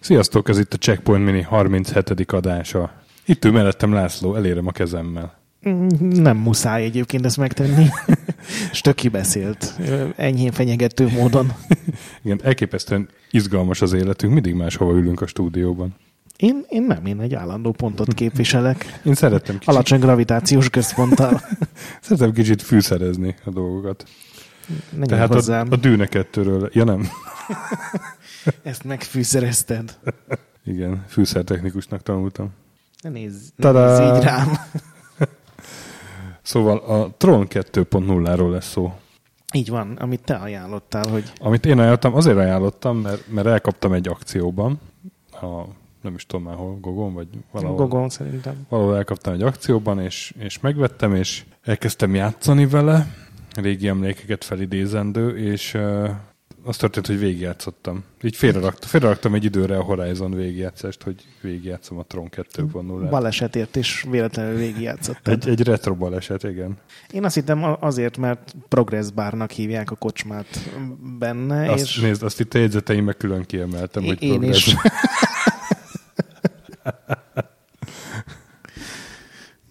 Sziasztok, ez itt a Checkpoint Mini 37. adása. Itt ül mellettem László, elérem a kezemmel. Mm, Nem muszáj egyébként ezt megtenni. Stöki beszélt. Enyhén fenyegető módon. Igen, elképesztően izgalmas az életünk, mindig máshova ülünk a stúdióban. Én, én nem, én egy állandó pontot képviselek. Én szeretem kicsit, Alacsony gravitációs központtal. szeretem kicsit fűszerezni a dolgokat. Menjünk Tehát a, hozzám. a dűne kettőről, ja nem, Ezt megfűszerezted. igen, fűszertechnikusnak tanultam. Ne nézz, ne nézz így rám. Szóval a Tron 2.0-ról lesz szó. Így van, amit te ajánlottál, hogy Amit én ajánlottam, azért ajánlottam, mert, mert elkaptam egy akcióban, a, nem is tudom már hol, Gogon, vagy valahol. Gogon szerintem. valahol elkaptam egy akcióban, és, és megvettem, és elkezdtem játszani vele, régi emlékeket felidézendő, és uh, azt történt, hogy végigjátszottam. Így félreraktam, félreraktam egy időre a Horizon végigjátszást, hogy végigjátszom a Tron 2.0-át. Balesetért is véletlenül végigjátszottad. Egy, egy retro baleset, igen. Én azt hittem azért, mert Progress Barnak hívják a kocsmát benne, Azt, és nézd, azt itt a jegyzeteimben külön kiemeltem, hogy én progress. is.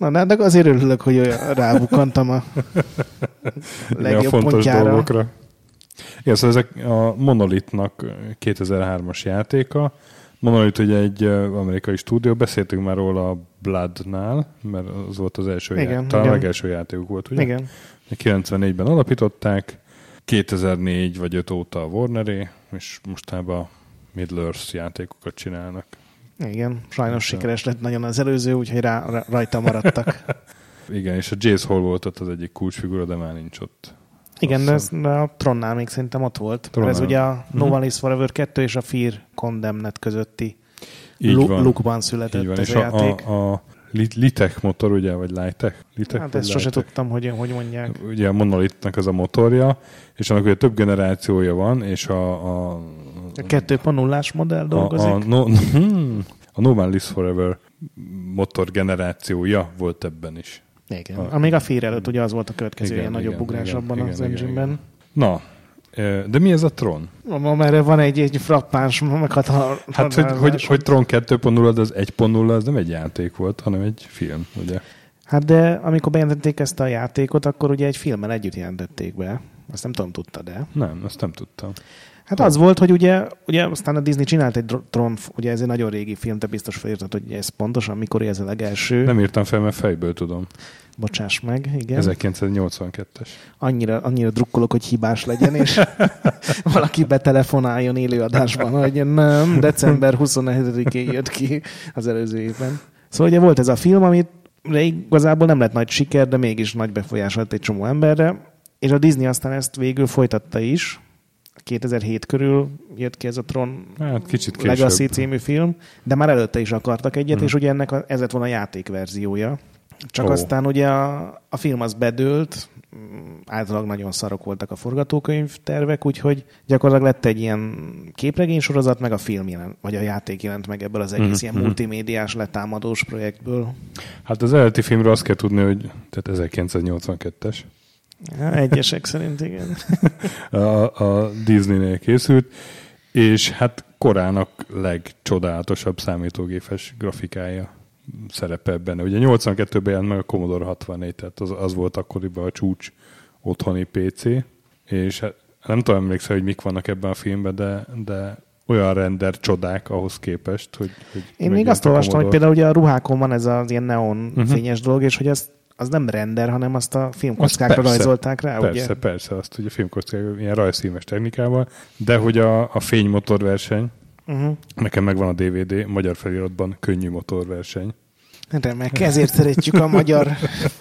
Na, de azért örülök, hogy olyan rábukantam a Igen, legjobb fontos pontjára. dolgokra. Igen, szóval ezek a Monolithnak 2003-as játéka. Monolith ugye egy amerikai stúdió, beszéltünk már róla a Bloodnál, mert az volt az első Igen, játék. Talán a igen. legelső játékuk volt, ugye? Igen. 94-ben alapították, 2004 vagy 5 óta a Warneré, és mostában Middle-earth játékokat csinálnak. Igen, sajnos sikeres lett nagyon az előző, úgyhogy rá, rá, rajta maradtak. Igen, és a Jace Hall volt ott az egyik kulcsfigura, de már nincs ott. Igen, de, ez, de a Tronnál még szerintem ott volt. Tronnál. Ez ugye a No Mhm. One Is Forever 2 és a Fear Condemned közötti lukban született Így van, ez és a játék. a, a Lit- Litech motor, ugye, vagy Litech? Litech hát ezt sose tudtam, hogy hogy mondják. Ugye a Monolithnak ez a motorja, és annak ugye több generációja van, és a, a, A 2.0-ás modell a, dolgozik. a, no, hmm, a No Man Lives Forever motor generációja volt ebben is. Igen. A- Amíg a Fear előtt ugye az volt a következő Igen, ilyen nagyobb igen, ugrás igen, abban igen, az engine-ben. igen. Na, de mi ez a Tron? Ma erre van egy, egy frappáns meghatár. Hát, hogy, hogy, hogy Tron 2.0, de az 1.0 az nem egy játék volt, hanem egy film, ugye? Hát de amikor bejelentették ezt a játékot, akkor ugye egy filmmel együtt jelentették be. Azt nem tudom, tudta, de. Nem, azt nem tudtam. Hát az volt, hogy ugye, ugye aztán a Disney csinált egy Tron, ugye ez egy nagyon régi film, te biztos felírtad, hogy ez pontosan mikor ez a legelső. Nem írtam fel, mert fejből tudom. Bocsáss meg, igen. 1982-es. Annyira, annyira drukkolok, hogy hibás legyen, és valaki betelefonáljon élőadásban, hogy nem, december 27-én jött ki az előző évben. Szóval ugye volt ez a film, amit igazából nem lett nagy siker, de mégis nagy befolyás lett egy csomó emberre, és a Disney aztán ezt végül folytatta is. 2007 körül jött ki ez a Tron Hát kicsit később. Legacy című film, de már előtte is akartak egyet, Mhm. és ugye ennek a, ez lett volna a játékverziója. Csak Ó. aztán ugye a, a film az bedőlt, mm, általában nagyon szarok voltak a forgatókönyv tervek, úgyhogy gyakorlatilag lett egy ilyen képregény sorozat, meg a film jelent, vagy a játék jelent meg ebből az egész Mhm, ilyen mhm. multimédiás letámadós projektből. Hát az eredeti filmről azt kell tudni, hogy tehát 1982-es. Egyesek szerint igen. A, a Disneynél készült, és hát korának legcsodálatosabb számítógépes grafikája szerepel benne. Ugye 82-ben jelent meg a Commodore 64, tehát az, az volt akkoriban a csúcs otthoni PC, és hát nem tudom emlékszel, hogy mik vannak ebben a filmben, de, de olyan render csodák ahhoz képest, hogy, hogy Én még azt olvastam, hogy például ugye a ruhákon van ez az ilyen neon Mhm. fényes dolog, és hogy az, az nem render, hanem azt a filmkockákra persze. rajzolták rá, Persze, ugye? persze, azt ugye filmkosztikák ilyen rajzszínes technikával, de hogy a, a fénymotorverseny, Uh-huh. nekem megvan a DVD, magyar feliratban könnyű motorverseny. Remek, ezért szeretjük a Magyar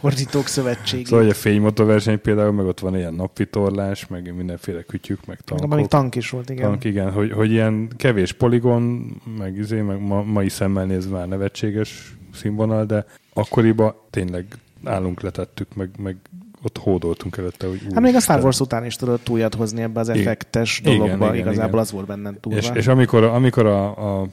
Fordítók Szövetségét. Szóval a fénymotorverseny például, meg ott van ilyen napvitorlás, meg mindenféle kütyük, meg Meg tankok. még tank is volt, igen. Tank, igen, hogy, hogy ilyen kevés poligon, meg, izé, meg ma, mai szemmel nézve már nevetséges színvonal, de akkoriban tényleg állunk letettük, meg, meg ott hódoltunk előtte, hogy Hát még a Star. Wars után is tudod túljat hozni ebbe az effektes Igen, dologba, igen, igazából igen. az volt benne túlva. És, és amikor, amikor a, a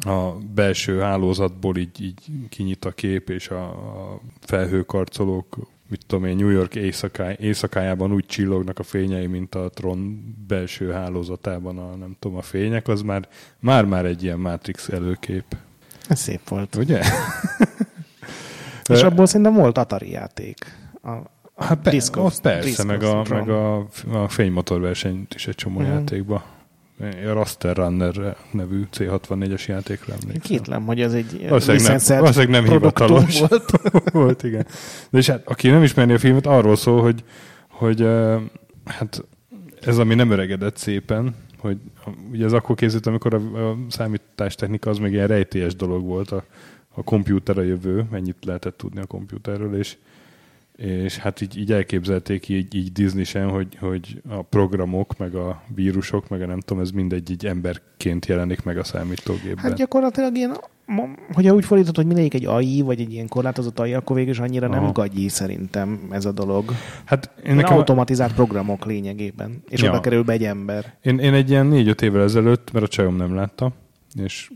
a belső hálózatból így, így kinyit a kép, és a, a felhőkarcolók mit tudom én, New York éjszakáj, éjszakájában úgy csillognak a fényei, mint a Tron belső hálózatában a, nem tudom, a fények, az már már-már egy ilyen Matrix előkép. Ez szép volt. Ugye? És abból szerintem volt Atari játék. A, hát per, Disc of- az persze, Disc meg, a, meg a, a fénymotorversenyt is egy csomó Mhm. játékba. A Raster Runner nevű C64-es játékra emlékszem. Kétlem, hogy ez egy Valószínűleg nem, nem hivatalos. volt. volt, igen. De és hát, aki nem ismerné a filmet, arról szól, hogy, hogy hát ez, ami nem öregedett szépen, hogy ugye ez akkor készült, amikor a, a számítástechnika az még ilyen rejtélyes dolog volt, a, a kompjúter a jövő, mennyit lehetett tudni a kompjúterről, és, és hát így, így elképzelték így, így Disney sem, hogy, hogy a programok, meg a vírusok, meg a nem tudom, ez mindegy így emberként jelenik meg a számítógépben. Hát gyakorlatilag ilyen, hogyha úgy fordítod, hogy mindegyik egy AI, vagy egy ilyen korlátozott AI, akkor végül is annyira nem Aha. gagyi szerintem ez a dolog. hát én, nekem, automatizált programok lényegében. És Ja. oda kerül be egy ember. Én, én egy ilyen négy-öt évvel ezelőtt, mert a csajom nem látta, és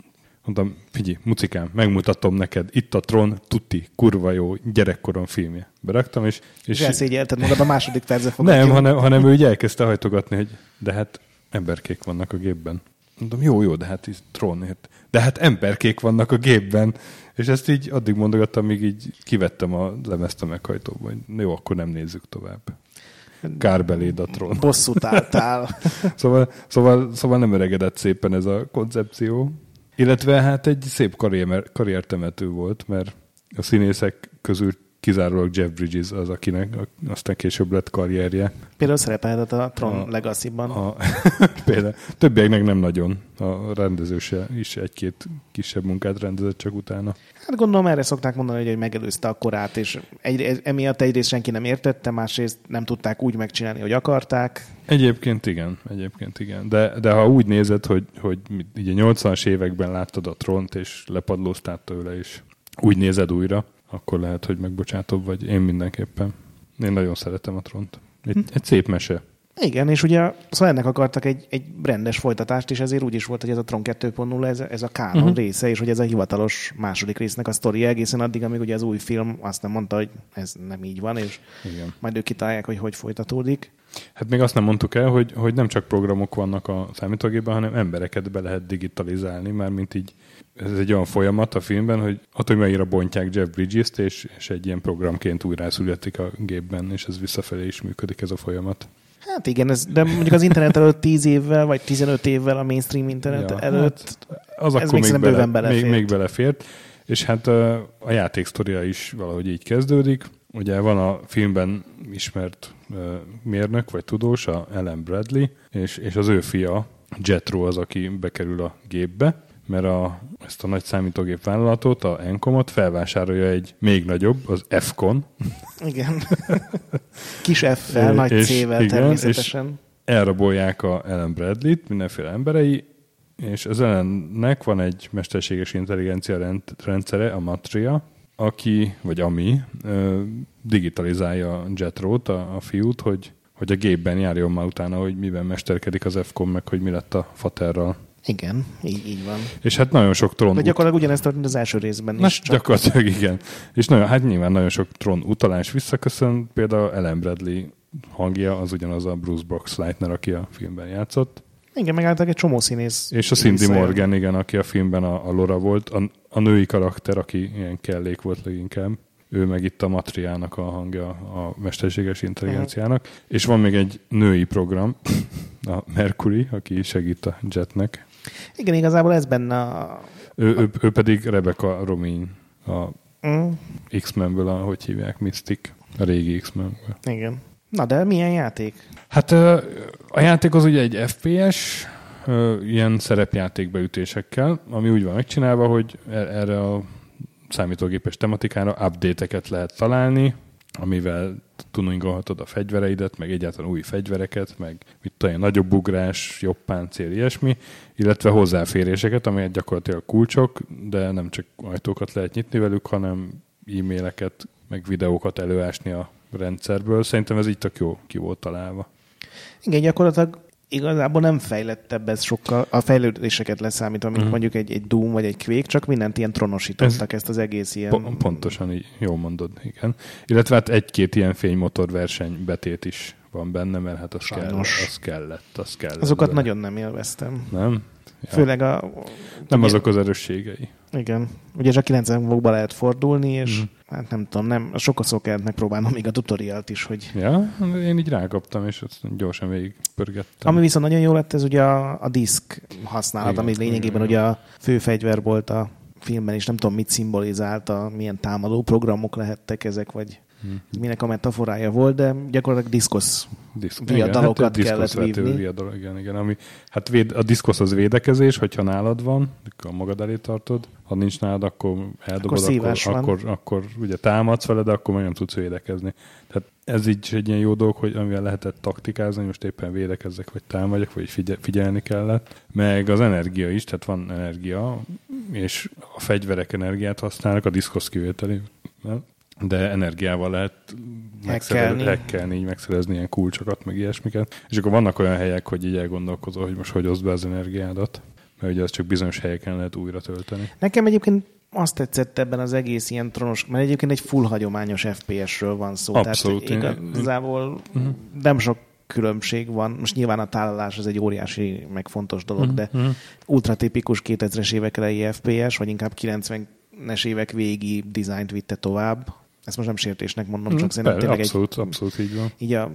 mondtam, figyelj, mucikám, megmutatom neked, itt a Tron, tuti, kurva jó, gyerekkorom filmje. Beraktam, és, És elszégyelted magad a második percre fogod nem, hanem, hanem ő így elkezdte hajtogatni, hogy de hát emberkék vannak a gépben. Mondom, jó, jó, de hát itt Tron, ért. de hát emberkék vannak a gépben. És ezt így addig mondogattam, míg így kivettem a lemezt a meghajtóba, jó, akkor nem nézzük tovább. Kárbeléd a Tron. Bosszút álltál. Szóval, szóval, szóval nem öregedett szépen ez a koncepció. Illetve hát egy szép karrier, karriertemető volt, mert a színészek közül kizárólag Jeff Bridges az, akinek aztán később lett karrierje. Például szerepelhetett a Tron A- Legacy-ban. A, például többieknek nem nagyon. A rendezőse is egy-két kisebb munkát rendezett csak utána. Hát gondolom erre szokták mondani, hogy megelőzte a korát, és egy, emiatt egyrészt senki nem értette, másrészt nem tudták úgy megcsinálni, hogy akarták. Egyébként igen, egyébként igen. De, de ha úgy nézed, hogy, hogy így a 80-as években láttad a tront, és lepadlóztál tőle, és úgy nézed újra, akkor lehet, hogy megbocsátóbb vagy. Én mindenképpen. Én nagyon szeretem a tront. Egy, egy szép mese. Igen, és ugye szóval ennek akartak egy, egy rendes folytatást, és ezért úgy is volt, hogy ez a Tron 2.0, ez, ez a kánon uh-huh. része, és hogy ez a hivatalos második résznek a sztoria egészen addig, amíg ugye az új film azt nem mondta, hogy ez nem így van, és Igen. majd ők kitalálják, hogy hogy folytatódik. Hát még azt nem mondtuk el, hogy, hogy nem csak programok vannak a számítógépben, hanem embereket be lehet digitalizálni, már mint így ez egy olyan folyamat a filmben, hogy atomaira bontják Jeff Bridges-t, és, és egy ilyen programként újra születik a gépben, és ez visszafelé is működik ez a folyamat. Hát igen, ez, de mondjuk az internet előtt 10 évvel, vagy 15 évvel a mainstream internet Ja, ja, előtt, Az Ez akkor még még, bele, bőven még, belefért. még belefért. És hát a játék sztoria is valahogy így kezdődik. Ugye van a filmben ismert mérnök vagy tudós, a Ellen Bradley, és, és az ő fia, Jetro az, aki bekerül a gépbe, mert a, ezt a nagy számítógép vállalatot, a Encomot felvásárolja egy még nagyobb, az Fcon, igen. Kis F-fel, nagy és C-vel természetesen. elrabolják a Ellen Bradley-t, mindenféle emberei, és az Ellennek van egy mesterséges intelligencia rend, rendszere, a Matria, aki, vagy ami, digitalizálja Jetro-t, a, a fiút, hogy, hogy a gépben járjon már utána, hogy miben mesterkedik az FCOM, meg hogy mi lett a faterral. Igen, így, így van. És hát nagyon sok tron De gyakorlatilag ugyanezt történt az első részben Na, is. Csak gyakorlatilag igen. És nagyon, hát nyilván nagyon sok tron utalás visszaköszön, például Ellen Bradley hangja az ugyanaz a Bruce Boxleitner, aki a filmben játszott. igen, meg egy csomó színész. És a Cindy. Morgan, igen, aki a filmben a, a Lora volt, a, a női karakter, aki ilyen kellék volt leginkább. Ő meg itt a Matriának a hangja, a mesterséges intelligenciának. És van még egy női program, a Mercury, aki segít a Jetnek. Igen, igazából ez benne a... Ő, ő, ő pedig Rebecca Romain, a Mm, X-Menből, a, hogy hívják, Mystic, a régi X-Menből. igen. Na de milyen játék? Hát a játék az ugye egy FPS, ilyen szerepjáték beütésekkel, ami úgy van megcsinálva, hogy er- erre a számítógépes tematikára update-eket lehet találni, amivel tuningolhatod a fegyvereidet, meg egyáltalán új fegyvereket, meg mit tudom, nagyobb ugrás, jobb páncél, ilyesmi, illetve hozzáféréseket, amelyek gyakorlatilag kulcsok, de nem csak ajtókat lehet nyitni velük, hanem e-maileket, meg videókat előásni a rendszerből. Szerintem ez így tök jó ki volt találva. Igen, gyakorlatilag igazából nem fejlettebb ez sokkal, a fejlődéseket leszámítva, mint Mhm. mondjuk egy, egy Doom vagy egy Quake, csak mindent ilyen tronosítottak, ezt az egész ilyen... Po- pontosan így, jól mondod, igen. Illetve hát egy-két ilyen fénymotor verseny betét is van benne, mert hát az, kell, Sajnos. az kellett, az kellett. Azokat bele. nagyon nem élveztem. Nem? Ja. Főleg a... Nem ugye- azok az erősségei. Igen. Ugye csak 90 fokba lehet fordulni, és Mhm. hát nem tudom, nem, sokat szó kellett megpróbálnom még a tutorialt is, hogy Ja, én így rákaptam, és azt gyorsan végig pörgettem. Ami viszont nagyon jó lett, ez ugye a, a disk használat, Igen, ami lényegében igen. ugye a fő fegyver volt a filmben, és nem tudom, mit szimbolizálta, milyen támadó programok lehettek ezek, vagy Hm. minek a metaforája volt, de gyakorlatilag diszkosz. Diszk, viadalokat egy kellett diszkoszvető vívni. Viadal, igen, igen. Ami, hát véd, a diszkosz az védekezés, hogyha nálad van, akkor magad elé tartod, ha nincs nálad, akkor eldobod, Akkor akkor, van. akkor, akkor, ugye támadsz vele, de akkor nem tudsz védekezni. Tehát ez így egy ilyen jó dolog, hogy amivel lehetett taktikázni, most éppen védekezzek, vagy támadjak, vagy figyel, figyelni kellett. Meg az energia is, tehát van energia, és a fegyverek energiát használnak, a diszkosz kivételével de energiával lehet megszerezni, hackelni, így megszerezni ilyen kulcsokat, meg ilyesmiket. És akkor vannak olyan helyek, hogy így elgondolkozol, hogy most hogy oszd be az energiádat, mert ugye az csak bizonyos helyeken lehet újra tölteni. Nekem egyébként azt tetszett ebben az egész ilyen tronos, mert egyébként egy full hagyományos FPS-ről van szó. Abszolút, Tehát igazából Mhm. nem sok különbség van. Most nyilván a tálalás az egy óriási, meg fontos dolog, de Mhm. ultratipikus 2000-es évek elejé FPS, vagy inkább 90-es évek végi dizájnt vitte tovább. Ezt most nem sértésnek mondom, csak szerintem tényleg egy, abszolút, abszolút így van. így a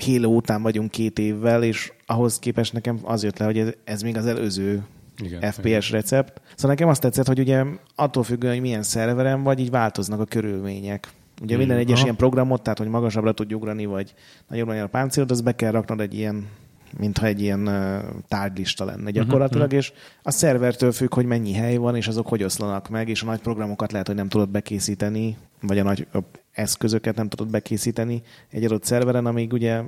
Halo után vagyunk két évvel, és ahhoz képest nekem az jött le, hogy ez, ez még az előző Igen, FPS recept. Szóval nekem azt tetszett, hogy ugye attól függően, hogy milyen szerveren vagy, így változnak a körülmények. Ugye Igen. minden egyes Aha. ilyen programot, tehát hogy magasabbra tudj ugrani, vagy nagyobb legyen a páncélod, az be kell raknod egy ilyen mintha egy ilyen tárgylista Mhm, lenne gyakorlatilag, és a szervertől függ, hogy mennyi hely van, és azok hogy oszlanak meg, és a nagy programokat lehet, hogy nem tudod bekészíteni, vagy a nagy eszközöket nem tudod bekészíteni egy adott szerveren, amíg ugye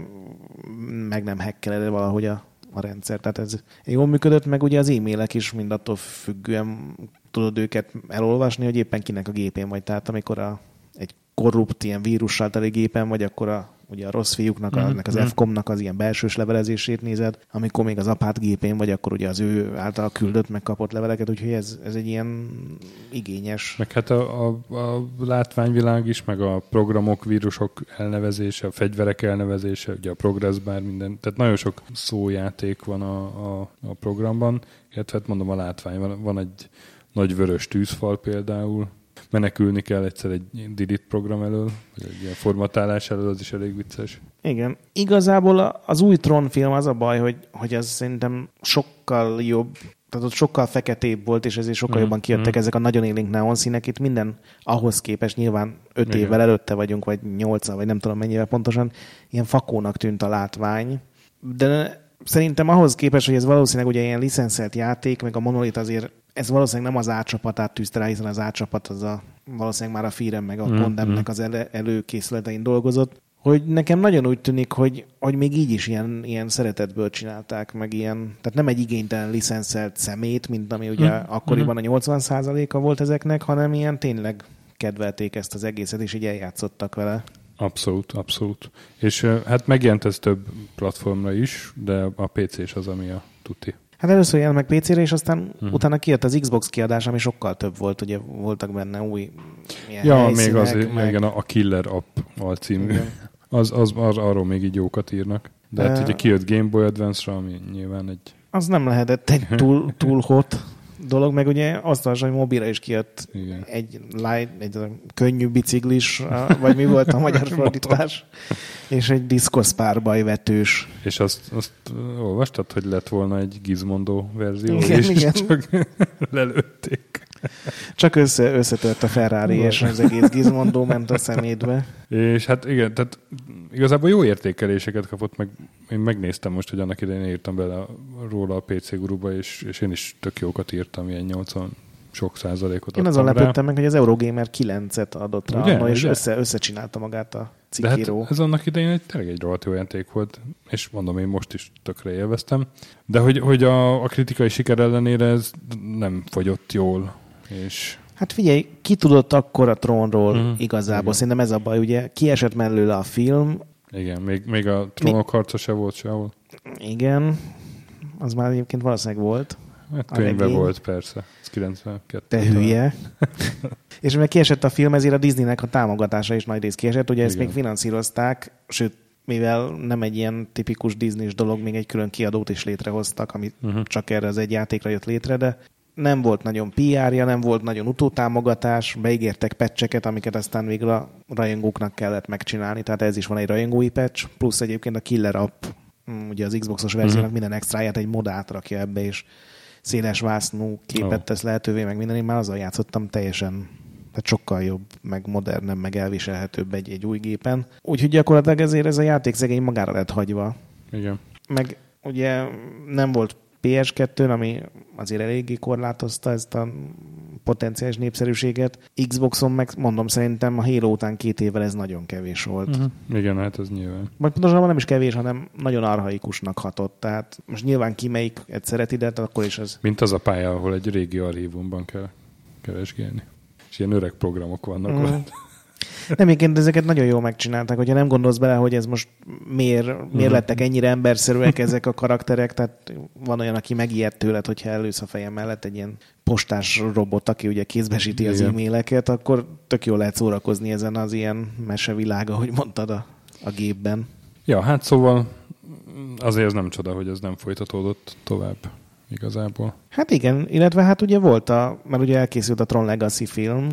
meg nem hekkeled valahogy a, a rendszer. Tehát ez jól működött, meg ugye az e-mailek is mind attól függően tudod őket elolvasni, hogy éppen kinek a gépén vagy. Tehát amikor a, egy korrupt ilyen vírussal teli gépen vagy, akkor a, ugye a rossz fiúknak, Mhm, annak az mhm. FCOM-nak az ilyen belsős levelezését nézed, amikor még az apát gépén vagy, akkor ugye az ő által küldött, megkapott leveleket, úgyhogy ez, ez egy ilyen igényes. Meg hát a, a, a látványvilág is, meg a programok, vírusok elnevezése, a fegyverek elnevezése, ugye a progress bar, minden. Tehát nagyon sok szójáték van a, a, a programban, illetve hát mondom a látvány. Van, van egy nagy vörös tűzfal például, menekülni kell egyszer egy delete program elől, vagy egy ilyen formatálás elől, az is elég vicces. Igen. Igazából az új Tron film az a baj, hogy, hogy az szerintem sokkal jobb, tehát ott sokkal feketébb volt, és ezért sokkal Mhm, jobban kijöttek mhm. ezek a nagyon élénk neon színek. Itt minden ahhoz képest nyilván öt Igen. évvel előtte vagyunk, vagy nyolca, vagy nem tudom mennyivel pontosan, ilyen fakónak tűnt a látvány. De szerintem ahhoz képest, hogy ez valószínűleg ugye ilyen licenszelt játék, meg a monolit azért ez valószínűleg nem az átcsapatát tűzte rá, hiszen az átcsapat az a, valószínűleg már a Firem meg a mm, az ele, előkészületein dolgozott, hogy nekem nagyon úgy tűnik, hogy, hogy még így is ilyen, ilyen szeretetből csinálták, meg ilyen, tehát nem egy igénytelen licenszelt szemét, mint ami ugye Mhm, akkoriban a 80%-a volt ezeknek, hanem ilyen tényleg kedvelték ezt az egészet, és így eljátszottak vele. Abszolút, abszolút. És hát megjelent ez több platformra is, de a PC is az, ami a tuti. Hát először jelent meg PC-re, és aztán uh-huh. utána kijött az Xbox kiadás, ami sokkal több volt, ugye voltak benne új Ja, még az, meg... igen, a Killer App alcímű. Igen. Az, az, ar, arról még így jókat írnak. De hát Eh. ugye kijött Game Boy Advance-ra, ami nyilván egy... Az nem lehetett egy túl, túl hot dolog, meg ugye azt az, hogy mobilra is kijött Igen. egy, light, egy könnyű biciklis, vagy mi volt a magyar fordítás, és egy diszkoszpárbajvetős. És azt, azt olvastad, hogy lett volna egy Gizmondo verzió, Igen, és igen. csak lelőtték. Csak össze, összetört a Ferrari, és az egész gizmondó ment a szemétbe. És hát igen, tehát igazából jó értékeléseket kapott, meg én megnéztem most, hogy annak idején írtam bele róla a PC guruba, és, és én is tök jókat írtam, ilyen 80 sok százalékot Én azon lepődtem meg, hogy az Eurogamer 9-et adott rá, Ugye? anno, és Ugye? össze, összecsinálta magát a De hát ez annak idején egy, tényleg egy rohadt jó játék volt, és mondom, én most is tökre élveztem. De hogy, hogy a, a kritikai siker ellenére ez nem fogyott jól, és Hát figyelj, ki tudott akkor a trónról mm. igazából? Igen. Szerintem ez a baj, ugye kiesett mellőle a film, igen, még, még a trónok harca se volt sehol. Igen, az már egyébként valószínűleg volt. Hát könyve volt, persze. Ez 92. Te hülye. és mivel kiesett a film, ezért a Disneynek a támogatása is nagy rész kiesett. Ugye ezt Igen. még finanszírozták, sőt, mivel nem egy ilyen tipikus Disney-s dolog, még egy külön kiadót is létrehoztak, ami uh-huh. csak erre az egy játékra jött létre, de nem volt nagyon PR-ja, nem volt nagyon utótámogatás, beígértek patcheket, amiket aztán végül a rajongóknak kellett megcsinálni, tehát ez is van egy rajongói patch, plusz egyébként a Killer App, mm, ugye az Xboxos verziónak Mhm. minden extráját egy mod átrakja ebbe, és széles vásznú képet tesz lehetővé, meg minden. Én már azzal játszottam teljesen tehát sokkal jobb, meg modernebb, meg elviselhetőbb egy, egy új gépen. Úgyhogy gyakorlatilag ezért ez a játék szegény magára lett hagyva. Igen. Meg ugye nem volt PS2, ami azért eléggé korlátozta ezt a potenciális népszerűséget. Xboxon meg mondom, szerintem a Halo után két évvel ez nagyon kevés volt. Uh-huh. Igen, hát ez nyilván. Vagy pontosabban nem is kevés, hanem nagyon arhaikusnak hatott. Tehát most nyilván ki melyik egy szereti, de akkor is az Mint az a pálya, ahol egy régi archívumban kell keresgélni. És ilyen öreg programok vannak Mm. ott. Nem, egyébként ezeket nagyon jól megcsinálták, hogyha nem gondolsz bele, hogy ez most miért, miért Mhm. lettek ennyire emberszerűek ezek a karakterek, tehát van olyan, aki megijed tőled, hogyha elősz a fejem mellett egy ilyen postás robot, aki ugye kézbesíti az e-maileket, akkor tök jól lehet szórakozni ezen az ilyen mesevilága, ahogy mondtad a, a gépben. Ja, hát szóval azért ez nem csoda, hogy ez nem folytatódott tovább igazából. Hát igen, illetve hát ugye volt a, mert ugye elkészült a Tron Legacy film,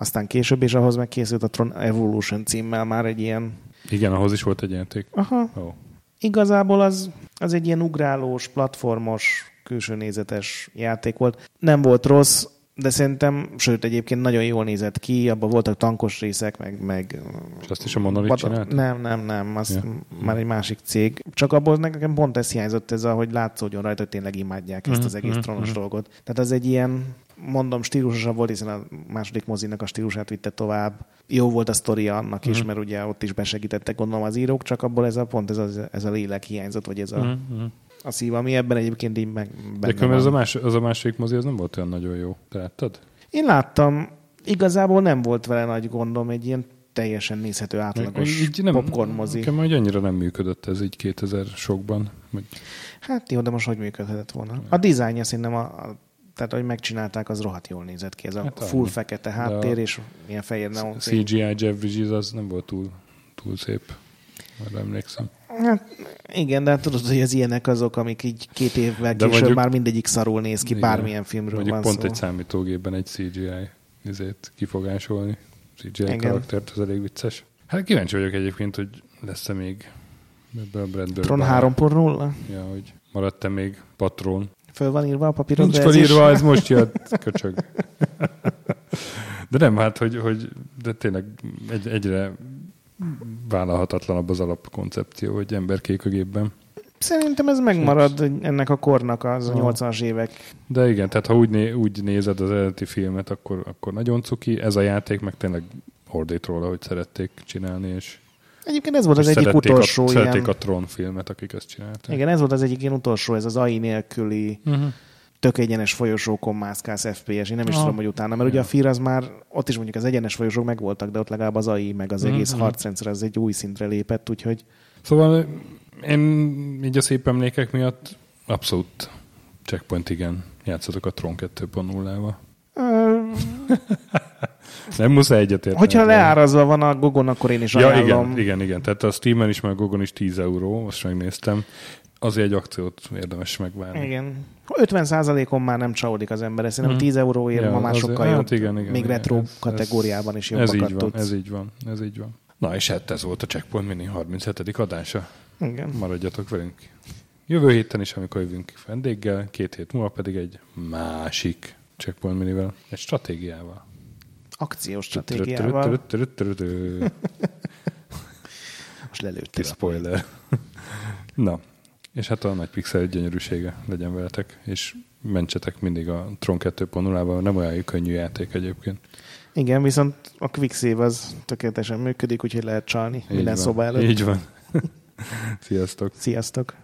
aztán később, és ahhoz meg készült a Tron Evolution címmel már egy ilyen, Igen, ahhoz is volt egy játék. aha, Ó. Igazából az, az egy ilyen ugrálós, platformos, külső nézetes játék volt. Nem volt rossz, de szerintem, sőt egyébként nagyon jól nézett ki, abban voltak tankos részek, meg... meg És azt is a Monolith csinált? Nem, nem, nem, az Ja. már egy másik cég. Csak abból nekem pont ez hiányzott, ez a, hogy látszódjon rajta, hogy tényleg imádják ezt Mhm, az egész mhm, trónos mhm. dolgot. Tehát az egy ilyen, mondom, stílusosabb volt, hiszen a második mozinak a stílusát vitte tovább. Jó volt a sztoria annak is, Mhm. mert ugye ott is besegítettek gondolom az írók, csak abból ez a pont ez a, ez a lélek hiányzott, vagy ez a, Mhm, mhm. A szív, ami ebben egyébként így meg De különben ez a, van. más, az a második mozi, az nem volt olyan nagyon jó. Te láttad? Én láttam, igazából nem volt vele nagy gondom, egy ilyen teljesen nézhető átlagos Így popcorn mozi. Nekem hogy annyira nem működött ez így 2000 sokban. Vagy, Hát jó, de most hogy működhetett volna? A dizájnja szerintem, a, a, tehát hogy megcsinálták, az rohadt jól nézett ki. Ez a Hát full fekete háttér, és ilyen fehér neon. CGI Jeff Bridges az nem volt túl, túl szép. Arra emlékszem. Hát igen, de hát tudod, hogy az ilyenek azok, amik így két évvel később mondjuk- már mindegyik szarul néz ki, Igen. bármilyen filmről Mondjuk van pont szó. egy számítógépben egy CGI izét kifogásolni. CGI Igen. karaktert, az elég vicces. Hát kíváncsi vagyok egyébként, hogy lesz-e még ebből a Brandből. Tron 3.0? Ja, hogy maradt-e még patron. Föl van írva a papíron? Nincs felírva, ez most jött, köcsög. De nem, hát, hogy, hogy de tényleg egy, egyre vállalhatatlanabb az alapkoncepció, hogy emberkék a gépben. Szerintem ez megmarad ennek a kornak az a Ah. 80-as évek. De igen, tehát ha úgy, né, úgy nézed az eredeti filmet, akkor, akkor nagyon cuki. Ez a játék meg tényleg ordít róla, hogy szerették csinálni, és, Egyébként ez volt az egyik utolsó a, ilyen... szerették a Tron filmet, akik ezt csinálták. Igen, ez volt az egyik ilyen utolsó, ez az AI nélküli Uh-huh. Tök egyenes folyosókon mászkálsz FPS, én nem is Ah. tudom, hogy utána, mert ugye a FIR az már, ott is mondjuk az egyenes folyosók megvoltak, de ott legalább az AI, meg az Mhm. egész harcrendszer az egy új szintre lépett, úgyhogy Szóval én így a szép emlékek miatt abszolút checkpoint igen. Játszatok a Tron 2.0-val. ö, Nem muszáj egyetérteni. hogyha leárazva van a Gogon, akkor én is Ja, ajánlom. igen, igen, igen. Tehát a Steam-en is, meg a Gogon is 10 euró, most megnéztem. Azért egy akciót érdemes megvárni. Igen. 50%-on már nem csalódik az ember, szerintem Mhm. 10 euróért Ja, ma már sokkal hát jobb. igen, igen, Még igen. retro Ez- ez- kategóriában is Ez jobbakat így van, tudsz. ez így van, ez így van. Na és hát ez volt a Checkpoint Mini 37. adása. Igen. Maradjatok velünk. Jövő héten is, amikor jövünk vendéggel, két hét múlva pedig egy másik Checkpoint Minivel, egy stratégiával. Akciós stratégiával. Most lelőttél. spoiler. Na, és hát a nagy pixel gyönyörűsége legyen veletek, és mentsetek mindig a Tron 2.0-val, nem olyan könnyű játék egyébként. Igen, viszont a Quicksave az tökéletesen működik, úgyhogy lehet csalni Így minden van. szoba előtt. Így van. Sziasztok! Sziasztok!